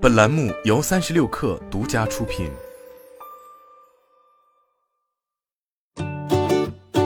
本栏目由三十六氪独家出品。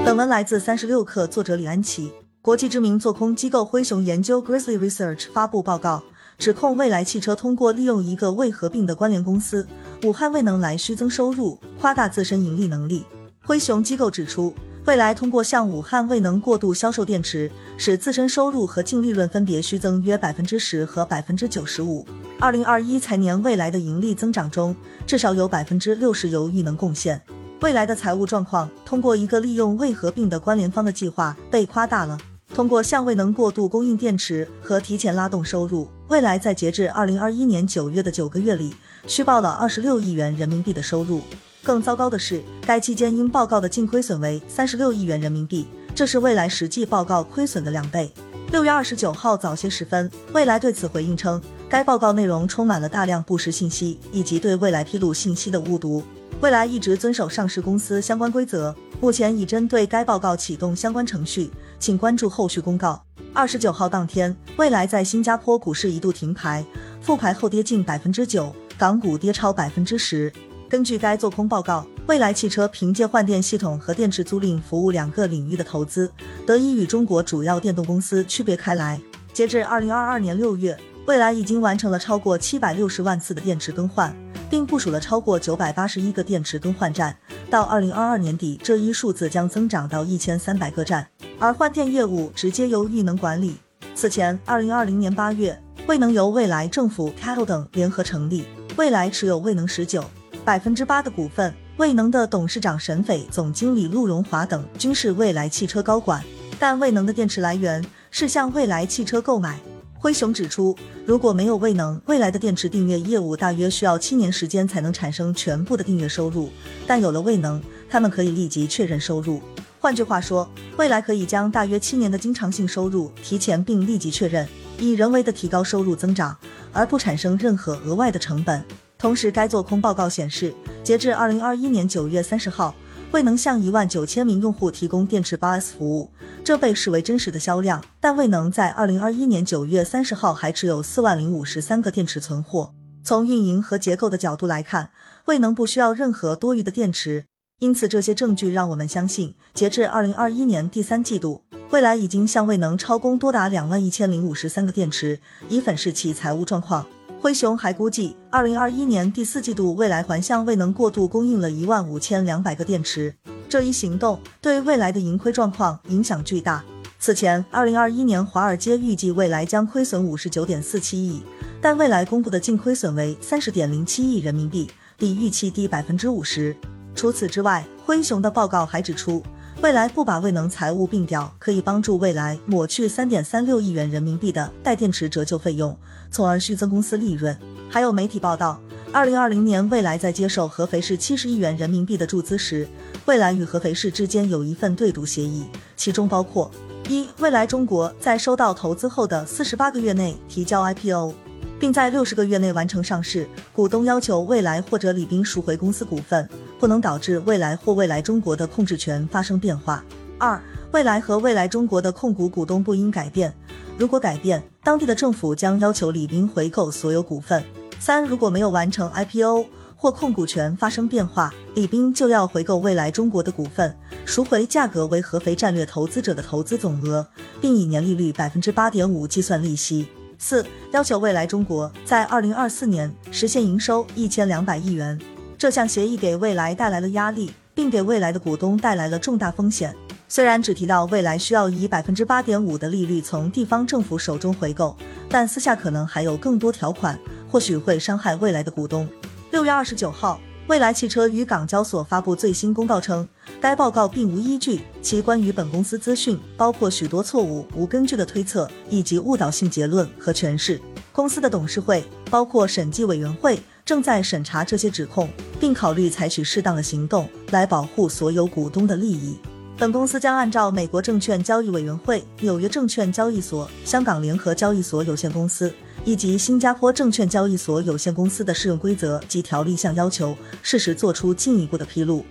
本文来自三十六氪，作者李安琪。国际知名做空机构灰熊研究 Grizzly Research 发布报告，指控蔚来汽车通过利用一个未合并的关联公司武汉未能来虚增收入，夸大自身盈利能力。灰熊机构指出。未来通过向武汉未能过度销售电池，使自身收入和净利润分别虚增约百分之十和百分之九十五。二零二一财年未来的盈利增长中，至少有百分之六十由预能贡献。未来的财务状况通过一个利用未合并的关联方的计划被夸大了。通过向未能过度供应电池和提前拉动收入，未来在截至二零二一年九月的九个月里，虚报了二十六亿元人民币的收入。更糟糕的是，该期间应报告的净亏损为三十六亿元人民币，这是未来实际报告亏损的两倍。六月二十九号早些时分，未来对此回应称，该报告内容充满了大量不实信息以及对未来披露信息的误读。未来一直遵守上市公司相关规则，目前已针对该报告启动相关程序，请关注后续公告。二十九号当天，未来在新加坡股市一度停牌，复牌后跌近百分之九，港股跌超百分之十。根据该做空报告，蔚来汽车凭借换电系统和电池租赁服务两个领域的投资，得以与中国主要电动公司区别开来。截至二零二二年六月，蔚来已经完成了超过七百六十万次的电池更换，并部署了超过九百八十一个电池更换站。到二零二二年底，这一数字将增长到一千三百个站。而换电业务直接由裕能管理。此前，二零二零年八月，未能由蔚来、政府、凯雷等联合成立，蔚来持有未能十九。百分之八的股份，未能的董事长沈斐、总经理陆荣华等均是蔚来汽车高管，但未能的电池来源是向蔚来汽车购买。灰熊指出，如果没有未能，未来的电池订阅业务大约需要七年时间才能产生全部的订阅收入，但有了未能，他们可以立即确认收入。换句话说，未来可以将大约七年的经常性收入提前并立即确认，以人为的提高收入增长，而不产生任何额外的成本。同时，该做空报告显示，截至二零二一年九月三十号，未能向一万九千名用户提供电池八 S 服务，这被视为真实的销量。但未能在二零二一年九月三十号还持有四万零五十三个电池存货。从运营和结构的角度来看，未能不需要任何多余的电池，因此这些证据让我们相信，截至二零二一年第三季度，未来已经向未能超供多达两万一千零五十三个电池，以粉饰其财务状况。灰熊还估计，二零二一年第四季度，未来还向未能过度供应了一万五千两百个电池。这一行动对未来的盈亏状况影响巨大。此前，二零二一年华尔街预计未来将亏损五十九点四七亿，但未来公布的净亏损为三十点零七亿人民币，比预期低百分之五十。除此之外，灰熊的报告还指出。未来不把未能财务并掉，可以帮助未来抹去三点三六亿元人民币的带电池折旧费用，从而虚增公司利润。还有媒体报道，二零二零年未来在接受合肥市七十亿元人民币的注资时，未来与合肥市之间有一份对赌协议，其中包括一，未来中国在收到投资后的四十八个月内提交 IPO。并在六十个月内完成上市。股东要求未来或者李斌赎回公司股份，不能导致未来或未来中国的控制权发生变化。二、未来和未来中国的控股股东不应改变，如果改变，当地的政府将要求李斌回购所有股份。三、如果没有完成 IPO 或控股权发生变化，李斌就要回购未来中国的股份，赎回价格为合肥战略投资者的投资总额，并以年利率百分之八点五计算利息。四要求未来中国在二零二四年实现营收一千两百亿元。这项协议给未来带来了压力，并给未来的股东带来了重大风险。虽然只提到未来需要以百分之八点五的利率从地方政府手中回购，但私下可能还有更多条款，或许会伤害未来的股东。六月二十九号。蔚来汽车与港交所发布最新公告称，该报告并无依据，其关于本公司资讯包括许多错误、无根据的推测以及误导性结论和诠释。公司的董事会包括审计委员会正在审查这些指控，并考虑采取适当的行动来保护所有股东的利益。本公司将按照美国证券交易委员会、纽约证券交易所、香港联合交易所有限公司。以及新加坡证券交易所有限公司的适用规则及条例项要求，适时作出进一步的披露。